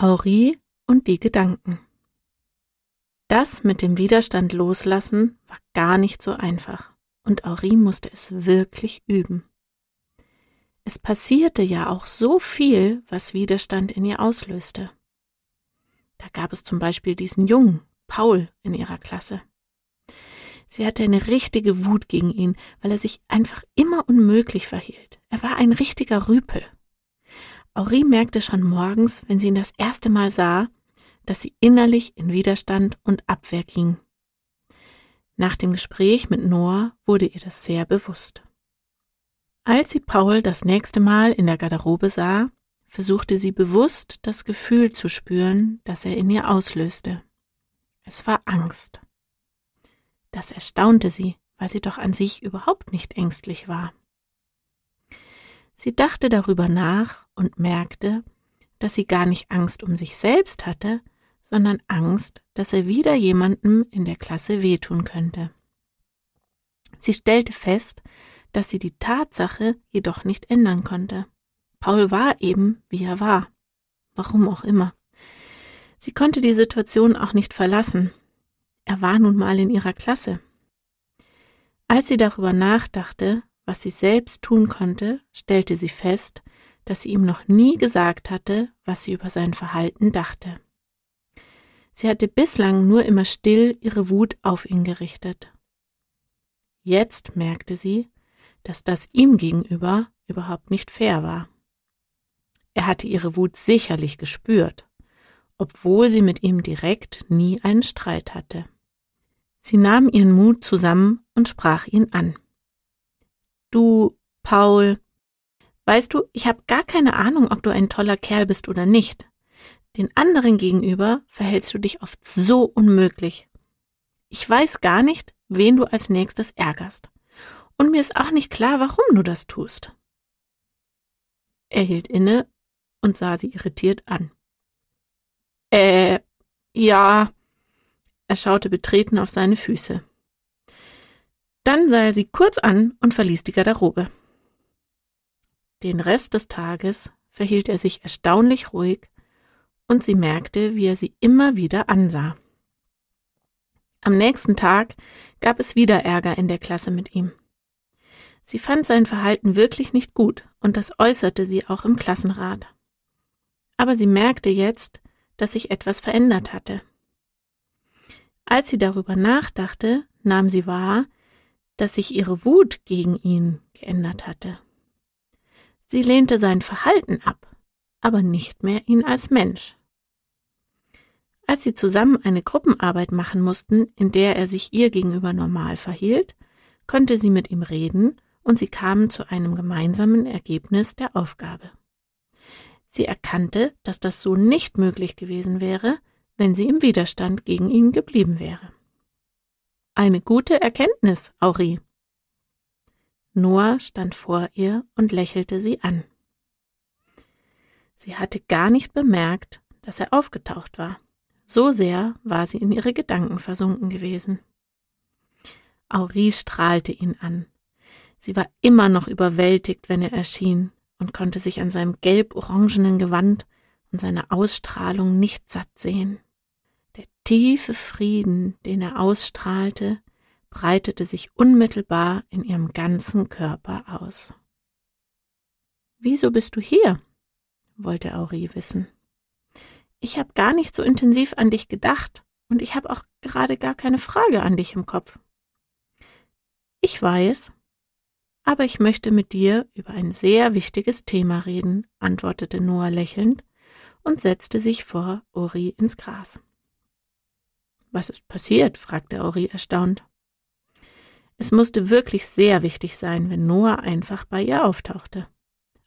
Aurie und die Gedanken. Das mit dem Widerstand loslassen war gar nicht so einfach und Aurie musste es wirklich üben. Es passierte ja auch so viel, was Widerstand in ihr auslöste. Da gab es zum Beispiel diesen Jungen, Paul, in ihrer Klasse. Sie hatte eine richtige Wut gegen ihn, weil er sich einfach immer unmöglich verhielt. Er war ein richtiger Rüpel. Aurie merkte schon morgens, wenn sie ihn das erste Mal sah, dass sie innerlich in Widerstand und Abwehr ging. Nach dem Gespräch mit Noah wurde ihr das sehr bewusst. Als sie Paul das nächste Mal in der Garderobe sah, versuchte sie bewusst das Gefühl zu spüren, das er in ihr auslöste. Es war Angst. Das erstaunte sie, weil sie doch an sich überhaupt nicht ängstlich war. Sie dachte darüber nach und merkte, dass sie gar nicht Angst um sich selbst hatte, sondern Angst, dass er wieder jemandem in der Klasse wehtun könnte. Sie stellte fest, dass sie die Tatsache jedoch nicht ändern konnte. Paul war eben, wie er war. Warum auch immer. Sie konnte die Situation auch nicht verlassen. Er war nun mal in ihrer Klasse. Als sie darüber nachdachte, was sie selbst tun konnte, stellte sie fest, dass sie ihm noch nie gesagt hatte, was sie über sein Verhalten dachte. Sie hatte bislang nur immer still ihre Wut auf ihn gerichtet. Jetzt merkte sie, dass das ihm gegenüber überhaupt nicht fair war. Er hatte ihre Wut sicherlich gespürt, obwohl sie mit ihm direkt nie einen Streit hatte. Sie nahm ihren Mut zusammen und sprach ihn an. Du, Paul, weißt du, ich habe gar keine Ahnung, ob du ein toller Kerl bist oder nicht. Den anderen gegenüber verhältst du dich oft so unmöglich. Ich weiß gar nicht, wen du als nächstes ärgerst. Und mir ist auch nicht klar, warum du das tust. Er hielt inne und sah sie irritiert an. Äh, ja. Er schaute betreten auf seine Füße. Dann sah er sie kurz an und verließ die Garderobe. Den Rest des Tages verhielt er sich erstaunlich ruhig, und sie merkte, wie er sie immer wieder ansah. Am nächsten Tag gab es wieder Ärger in der Klasse mit ihm. Sie fand sein Verhalten wirklich nicht gut, und das äußerte sie auch im Klassenrat. Aber sie merkte jetzt, dass sich etwas verändert hatte. Als sie darüber nachdachte, nahm sie wahr, dass sich ihre Wut gegen ihn geändert hatte. Sie lehnte sein Verhalten ab, aber nicht mehr ihn als Mensch. Als sie zusammen eine Gruppenarbeit machen mussten, in der er sich ihr gegenüber normal verhielt, konnte sie mit ihm reden und sie kamen zu einem gemeinsamen Ergebnis der Aufgabe. Sie erkannte, dass das so nicht möglich gewesen wäre, wenn sie im Widerstand gegen ihn geblieben wäre. Eine gute Erkenntnis, Aurie. Noah stand vor ihr und lächelte sie an. Sie hatte gar nicht bemerkt, dass er aufgetaucht war. So sehr war sie in ihre Gedanken versunken gewesen. Aurie strahlte ihn an. Sie war immer noch überwältigt, wenn er erschien, und konnte sich an seinem gelb-orangenen Gewand und seiner Ausstrahlung nicht satt sehen. Tiefe Frieden, den er ausstrahlte, breitete sich unmittelbar in ihrem ganzen Körper aus. Wieso bist du hier? wollte Aurie wissen. Ich habe gar nicht so intensiv an dich gedacht und ich habe auch gerade gar keine Frage an dich im Kopf. Ich weiß, aber ich möchte mit dir über ein sehr wichtiges Thema reden, antwortete Noah lächelnd und setzte sich vor Ori ins Gras. Was ist passiert? fragte Ori erstaunt. Es musste wirklich sehr wichtig sein, wenn Noah einfach bei ihr auftauchte.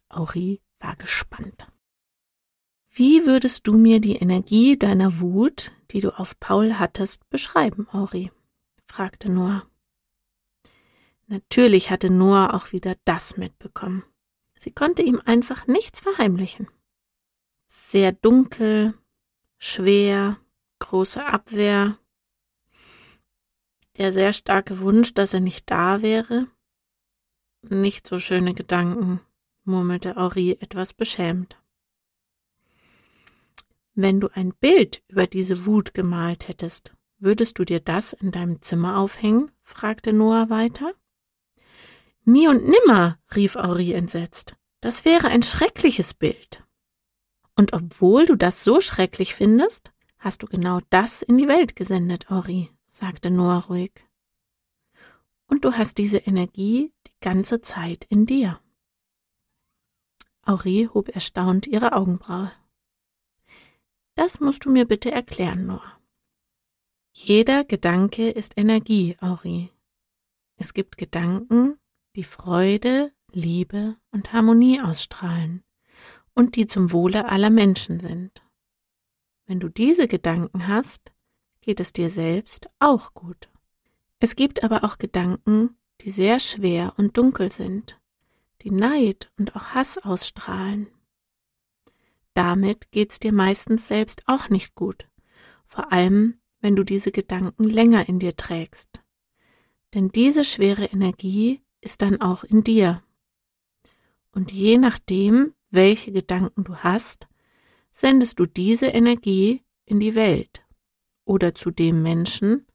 Ori war gespannt. Wie würdest du mir die Energie deiner Wut, die du auf Paul hattest, beschreiben, Ori? fragte Noah. Natürlich hatte Noah auch wieder das mitbekommen. Sie konnte ihm einfach nichts verheimlichen. Sehr dunkel, schwer, große Abwehr, der sehr starke Wunsch, dass er nicht da wäre. Nicht so schöne Gedanken, murmelte Henri etwas beschämt. Wenn du ein Bild über diese Wut gemalt hättest, würdest du dir das in deinem Zimmer aufhängen? fragte Noah weiter. Nie und nimmer, rief Henri entsetzt. Das wäre ein schreckliches Bild. Und obwohl du das so schrecklich findest, hast du genau das in die Welt gesendet, Henri, sagte Noah ruhig. Und du hast diese Energie die ganze Zeit in dir. Henri hob erstaunt ihre Augenbraue. Das musst du mir bitte erklären, Noah. Jeder Gedanke ist Energie, Henri. Es gibt Gedanken, die Freude, Liebe und Harmonie ausstrahlen und die zum Wohle aller Menschen sind. Wenn du diese Gedanken hast, geht es dir selbst auch gut. Es gibt aber auch Gedanken, die sehr schwer und dunkel sind, die Neid und auch Hass ausstrahlen. Damit geht's dir meistens selbst auch nicht gut, vor allem wenn du diese Gedanken länger in dir trägst. Denn diese schwere Energie ist dann auch in dir. Und je nachdem, welche Gedanken du hast, sendest du diese Energie in die Welt oder zu dem Menschen,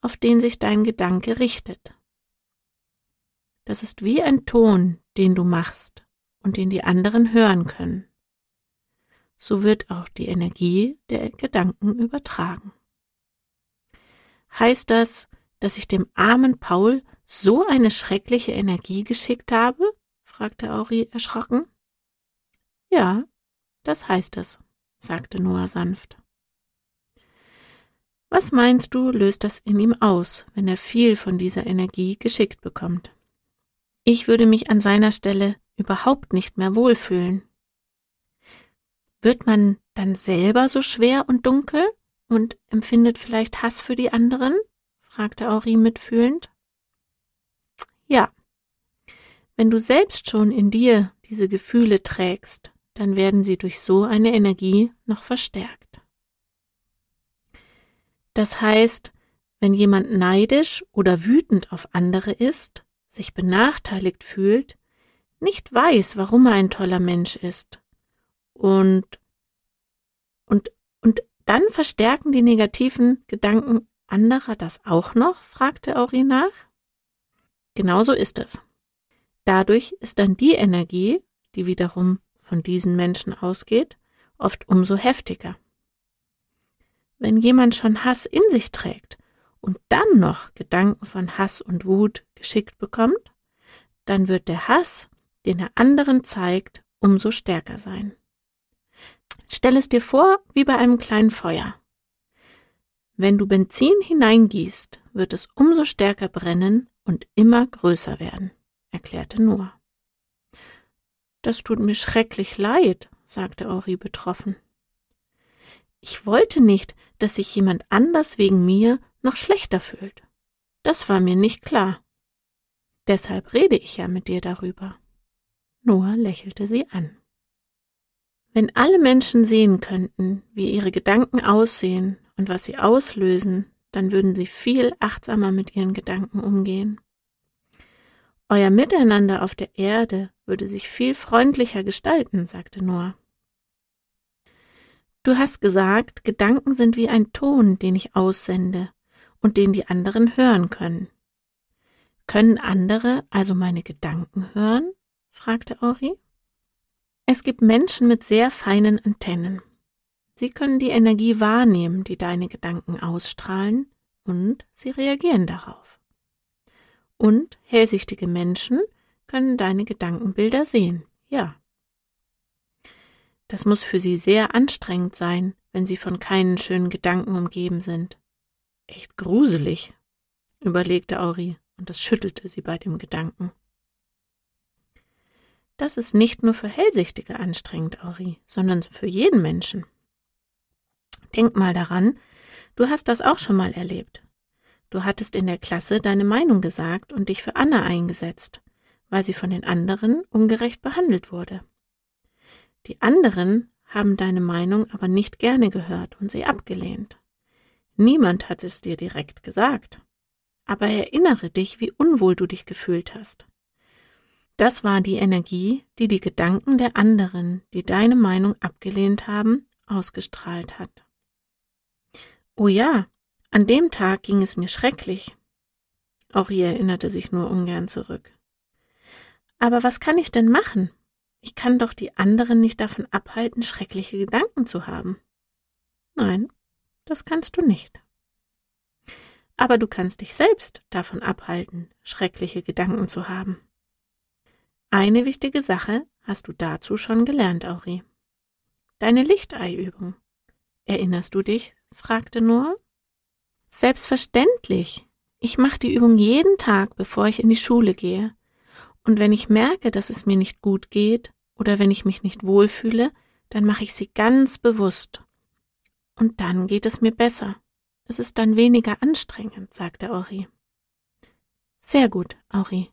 auf den sich dein Gedanke richtet. Das ist wie ein Ton, den du machst und den die anderen hören können. So wird auch die Energie der Gedanken übertragen. Heißt das, dass ich dem armen Paul so eine schreckliche Energie geschickt habe? fragte Auri erschrocken. Ja, das heißt es, sagte Noah sanft. Was meinst du, löst das in ihm aus, wenn er viel von dieser Energie geschickt bekommt? Ich würde mich an seiner Stelle überhaupt nicht mehr wohlfühlen. Wird man dann selber so schwer und dunkel und empfindet vielleicht Hass für die anderen? fragte Auri mitfühlend. Ja. Wenn du selbst schon in dir diese Gefühle trägst, dann werden sie durch so eine Energie noch verstärkt. Das heißt, wenn jemand neidisch oder wütend auf andere ist, sich benachteiligt fühlt, nicht weiß, warum er ein toller Mensch ist und und und dann verstärken die negativen Gedanken anderer das auch noch? fragte Auri nach. Genauso ist es. Dadurch ist dann die Energie, die wiederum von diesen Menschen ausgeht, oft umso heftiger. Wenn jemand schon Hass in sich trägt und dann noch Gedanken von Hass und Wut geschickt bekommt, dann wird der Hass, den er anderen zeigt, umso stärker sein. Stell es dir vor wie bei einem kleinen Feuer. Wenn du Benzin hineingießt, wird es umso stärker brennen und immer größer werden, erklärte Noah. Das tut mir schrecklich leid, sagte Ori betroffen. Ich wollte nicht, dass sich jemand anders wegen mir noch schlechter fühlt. Das war mir nicht klar. Deshalb rede ich ja mit dir darüber. Noah lächelte sie an. Wenn alle Menschen sehen könnten, wie ihre Gedanken aussehen und was sie auslösen, dann würden sie viel achtsamer mit ihren Gedanken umgehen. Euer Miteinander auf der Erde würde sich viel freundlicher gestalten, sagte Noah. Du hast gesagt, Gedanken sind wie ein Ton, den ich aussende und den die anderen hören können. Können andere also meine Gedanken hören? fragte Ori. Es gibt Menschen mit sehr feinen Antennen. Sie können die Energie wahrnehmen, die deine Gedanken ausstrahlen, und sie reagieren darauf. Und hellsichtige Menschen können deine Gedankenbilder sehen, ja. Das muss für sie sehr anstrengend sein, wenn sie von keinen schönen Gedanken umgeben sind. Echt gruselig, überlegte Auri, und das schüttelte sie bei dem Gedanken. Das ist nicht nur für Hellsichtige anstrengend, Auri, sondern für jeden Menschen. Denk mal daran, du hast das auch schon mal erlebt. Du hattest in der Klasse deine Meinung gesagt und dich für Anna eingesetzt, weil sie von den anderen ungerecht behandelt wurde. Die anderen haben deine Meinung aber nicht gerne gehört und sie abgelehnt. Niemand hat es dir direkt gesagt. Aber erinnere dich, wie unwohl du dich gefühlt hast. Das war die Energie, die die Gedanken der anderen, die deine Meinung abgelehnt haben, ausgestrahlt hat. Oh ja, an dem Tag ging es mir schrecklich. Ori erinnerte sich nur ungern zurück. Aber was kann ich denn machen? Ich kann doch die anderen nicht davon abhalten, schreckliche Gedanken zu haben. Nein, das kannst du nicht. Aber du kannst dich selbst davon abhalten, schreckliche Gedanken zu haben. Eine wichtige Sache hast du dazu schon gelernt, Auri. Deine Lichteiübung. Erinnerst du dich? fragte Noah. Selbstverständlich. Ich mache die Übung jeden Tag, bevor ich in die Schule gehe. Und wenn ich merke, dass es mir nicht gut geht oder wenn ich mich nicht wohlfühle, dann mache ich sie ganz bewusst. Und dann geht es mir besser. Es ist dann weniger anstrengend, sagte Auri. Sehr gut, Auri.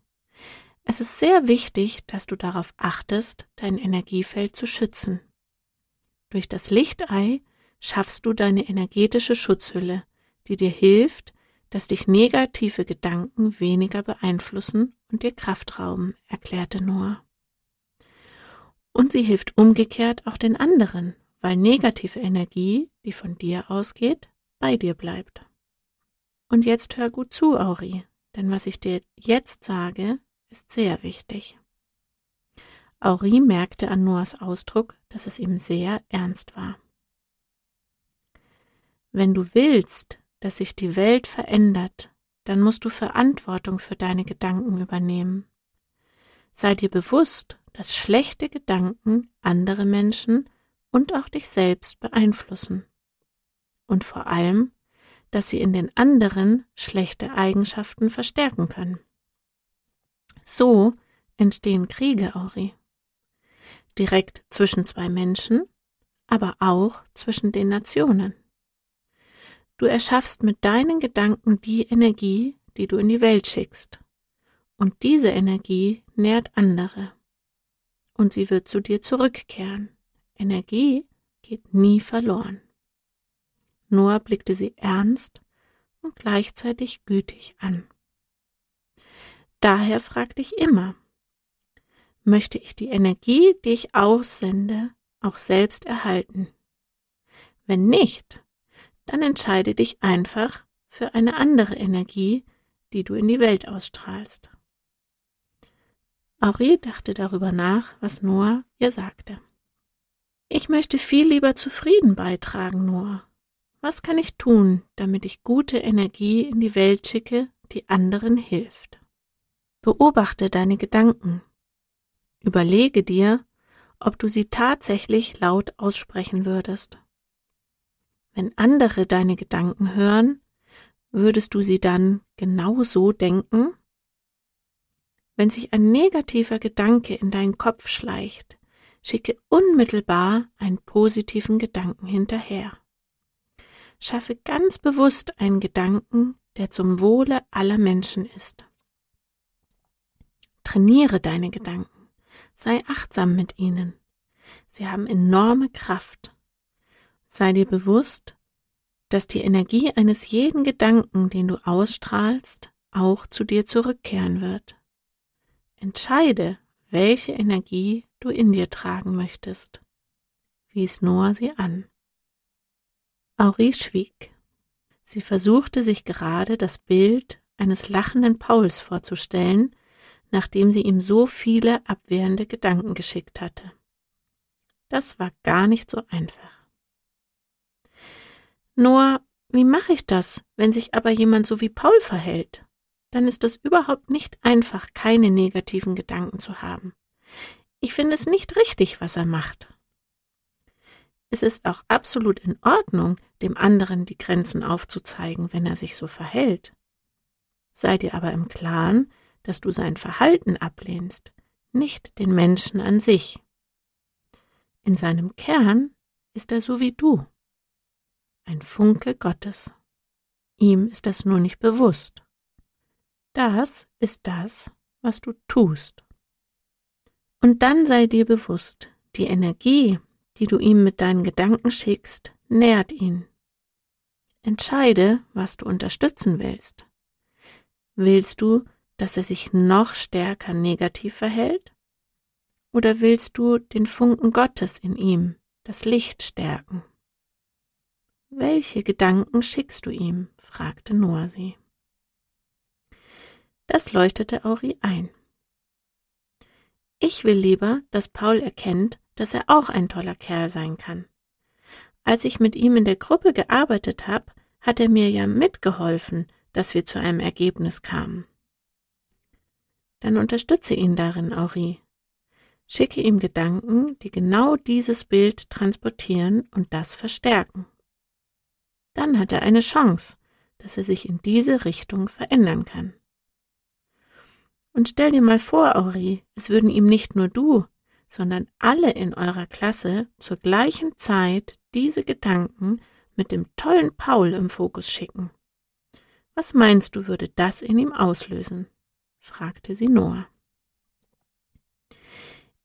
Es ist sehr wichtig, dass du darauf achtest, dein Energiefeld zu schützen. Durch das Lichtei schaffst du deine energetische Schutzhülle, die dir hilft, dass dich negative Gedanken weniger beeinflussen und dir Kraft rauben, erklärte Noah. Und sie hilft umgekehrt auch den anderen, weil negative Energie, die von dir ausgeht, bei dir bleibt. Und jetzt hör gut zu, Auri, denn was ich dir jetzt sage, ist sehr wichtig. Auri merkte an Noahs Ausdruck, dass es ihm sehr ernst war. Wenn du willst, dass sich die Welt verändert, dann musst du Verantwortung für deine Gedanken übernehmen. Sei dir bewusst, dass schlechte Gedanken andere Menschen und auch dich selbst beeinflussen. Und vor allem, dass sie in den anderen schlechte Eigenschaften verstärken können. So entstehen Kriege, Auri. Direkt zwischen zwei Menschen, aber auch zwischen den Nationen. Du erschaffst mit deinen Gedanken die Energie, die du in die Welt schickst. Und diese Energie nährt andere. Und sie wird zu dir zurückkehren. Energie geht nie verloren. Noah blickte sie ernst und gleichzeitig gütig an. Daher fragte ich immer, möchte ich die Energie, die ich aussende, auch selbst erhalten? Wenn nicht, dann entscheide dich einfach für eine andere Energie, die du in die Welt ausstrahlst. Aurie dachte darüber nach, was Noah ihr sagte. Ich möchte viel lieber zufrieden beitragen, Noah. Was kann ich tun, damit ich gute Energie in die Welt schicke, die anderen hilft? Beobachte deine Gedanken. Überlege dir, ob du sie tatsächlich laut aussprechen würdest. Wenn andere deine Gedanken hören, würdest du sie dann genau so denken? Wenn sich ein negativer Gedanke in deinen Kopf schleicht, schicke unmittelbar einen positiven Gedanken hinterher. Schaffe ganz bewusst einen Gedanken, der zum Wohle aller Menschen ist. Trainiere deine Gedanken. Sei achtsam mit ihnen. Sie haben enorme Kraft. Sei dir bewusst, dass die Energie eines jeden Gedanken, den du ausstrahlst, auch zu dir zurückkehren wird. Entscheide, welche Energie du in dir tragen möchtest. Wies Noah sie an. Aurie schwieg. Sie versuchte sich gerade das Bild eines lachenden Pauls vorzustellen, nachdem sie ihm so viele abwehrende Gedanken geschickt hatte. Das war gar nicht so einfach. Noah, wie mache ich das, wenn sich aber jemand so wie Paul verhält? Dann ist es überhaupt nicht einfach, keine negativen Gedanken zu haben. Ich finde es nicht richtig, was er macht. Es ist auch absolut in Ordnung, dem anderen die Grenzen aufzuzeigen, wenn er sich so verhält. Sei dir aber im Klaren, dass du sein Verhalten ablehnst, nicht den Menschen an sich. In seinem Kern ist er so wie du, ein Funke Gottes. Ihm ist das nur nicht bewusst. Das ist das, was du tust. Und dann sei dir bewusst, die Energie, die du ihm mit deinen Gedanken schickst, nährt ihn. Entscheide, was du unterstützen willst. Willst du, dass er sich noch stärker negativ verhält? Oder willst du den Funken Gottes in ihm, das Licht stärken. Welche Gedanken schickst du ihm? fragte Noah sie. Das leuchtete Auri ein. Ich will lieber, dass Paul erkennt, dass er auch ein toller Kerl sein kann. Als ich mit ihm in der Gruppe gearbeitet habe, hat er mir ja mitgeholfen, dass wir zu einem Ergebnis kamen. Dann unterstütze ihn darin, Auri. Schicke ihm Gedanken, die genau dieses Bild transportieren und das verstärken. Dann hat er eine Chance, dass er sich in diese Richtung verändern kann. Und stell dir mal vor, Auri, es würden ihm nicht nur du, sondern alle in eurer Klasse zur gleichen Zeit diese Gedanken mit dem tollen Paul im Fokus schicken. Was meinst du, würde das in ihm auslösen? fragte sie Noah.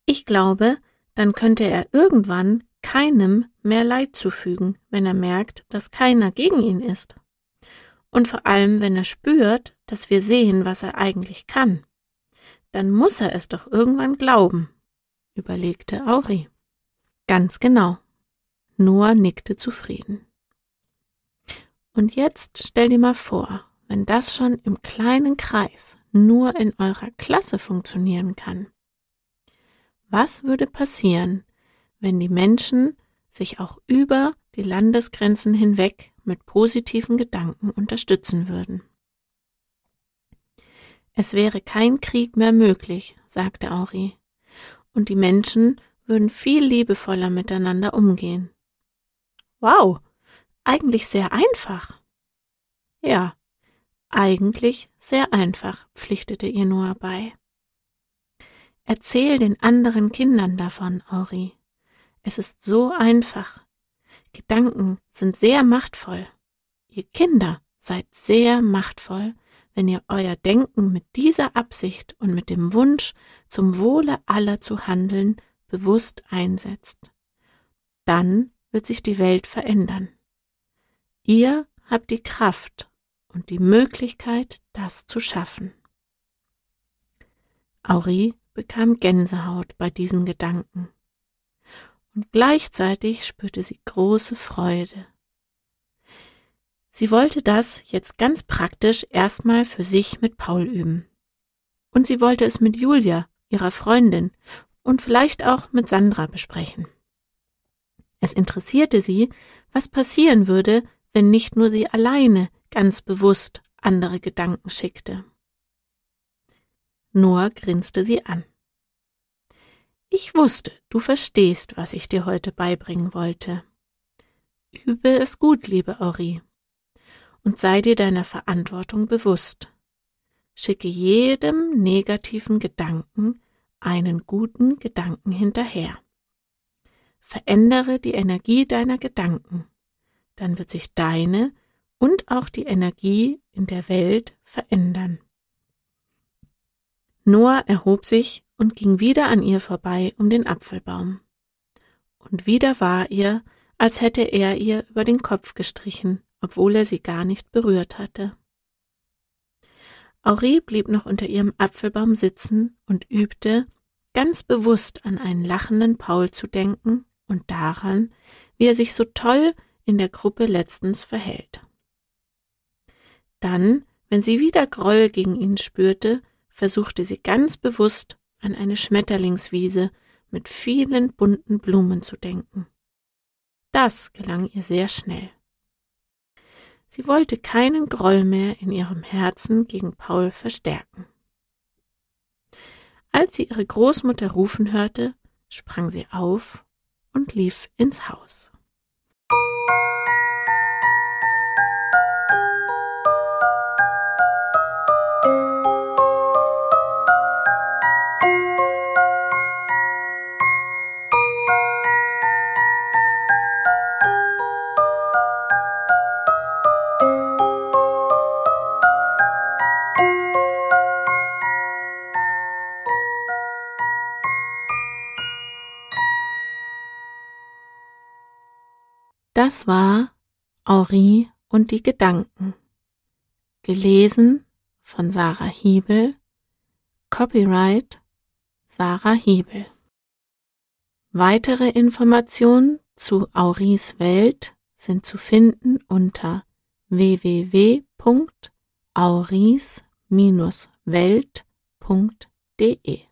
Ich glaube, dann könnte er irgendwann keinem mehr Leid zufügen, wenn er merkt, dass keiner gegen ihn ist. Und vor allem, wenn er spürt, dass wir sehen, was er eigentlich kann. Dann muss er es doch irgendwann glauben, überlegte Auri. Ganz genau. Noah nickte zufrieden. Und jetzt stell dir mal vor, wenn das schon im kleinen Kreis nur in eurer Klasse funktionieren kann. Was würde passieren, wenn die Menschen sich auch über die Landesgrenzen hinweg mit positiven Gedanken unterstützen würden? Es wäre kein Krieg mehr möglich, sagte Auri, und die Menschen würden viel liebevoller miteinander umgehen. Wow, eigentlich sehr einfach. Ja, eigentlich sehr einfach, pflichtete ihr Noah bei. Erzähl den anderen Kindern davon, Auri. Es ist so einfach. Gedanken sind sehr machtvoll. Ihr Kinder seid sehr machtvoll, wenn ihr euer Denken mit dieser Absicht und mit dem Wunsch, zum Wohle aller zu handeln, bewusst einsetzt. Dann wird sich die Welt verändern. Ihr habt die Kraft und die Möglichkeit, das zu schaffen. Auri bekam Gänsehaut bei diesem Gedanken. Und gleichzeitig spürte sie große Freude. Sie wollte das jetzt ganz praktisch erstmal für sich mit Paul üben. Und sie wollte es mit Julia, ihrer Freundin, und vielleicht auch mit Sandra besprechen. Es interessierte sie, was passieren würde, wenn nicht nur sie alleine ganz bewusst andere Gedanken schickte. Noah grinste sie an. Ich wusste, du verstehst, was ich dir heute beibringen wollte. Übe es gut, liebe Ori, und sei dir deiner Verantwortung bewusst. Schicke jedem negativen Gedanken einen guten Gedanken hinterher. Verändere die Energie deiner Gedanken, dann wird sich deine und auch die Energie in der Welt verändern. Noah erhob sich und ging wieder an ihr vorbei um den Apfelbaum. Und wieder war ihr, als hätte er ihr über den Kopf gestrichen, obwohl er sie gar nicht berührt hatte. Henri blieb noch unter ihrem Apfelbaum sitzen und übte, ganz bewusst an einen lachenden Paul zu denken und daran, wie er sich so toll in der Gruppe letztens verhält. Dann, wenn sie wieder Groll gegen ihn spürte, versuchte sie ganz bewusst an eine Schmetterlingswiese mit vielen bunten Blumen zu denken. Das gelang ihr sehr schnell. Sie wollte keinen Groll mehr in ihrem Herzen gegen Paul verstärken. Als sie ihre Großmutter rufen hörte, sprang sie auf und lief ins Haus. Das war Henri und die Gedanken. Gelesen von Sarah Hiebel. Copyright Sarah Hiebel. Weitere Informationen zu Auris Welt sind zu finden unter www.auris-welt.de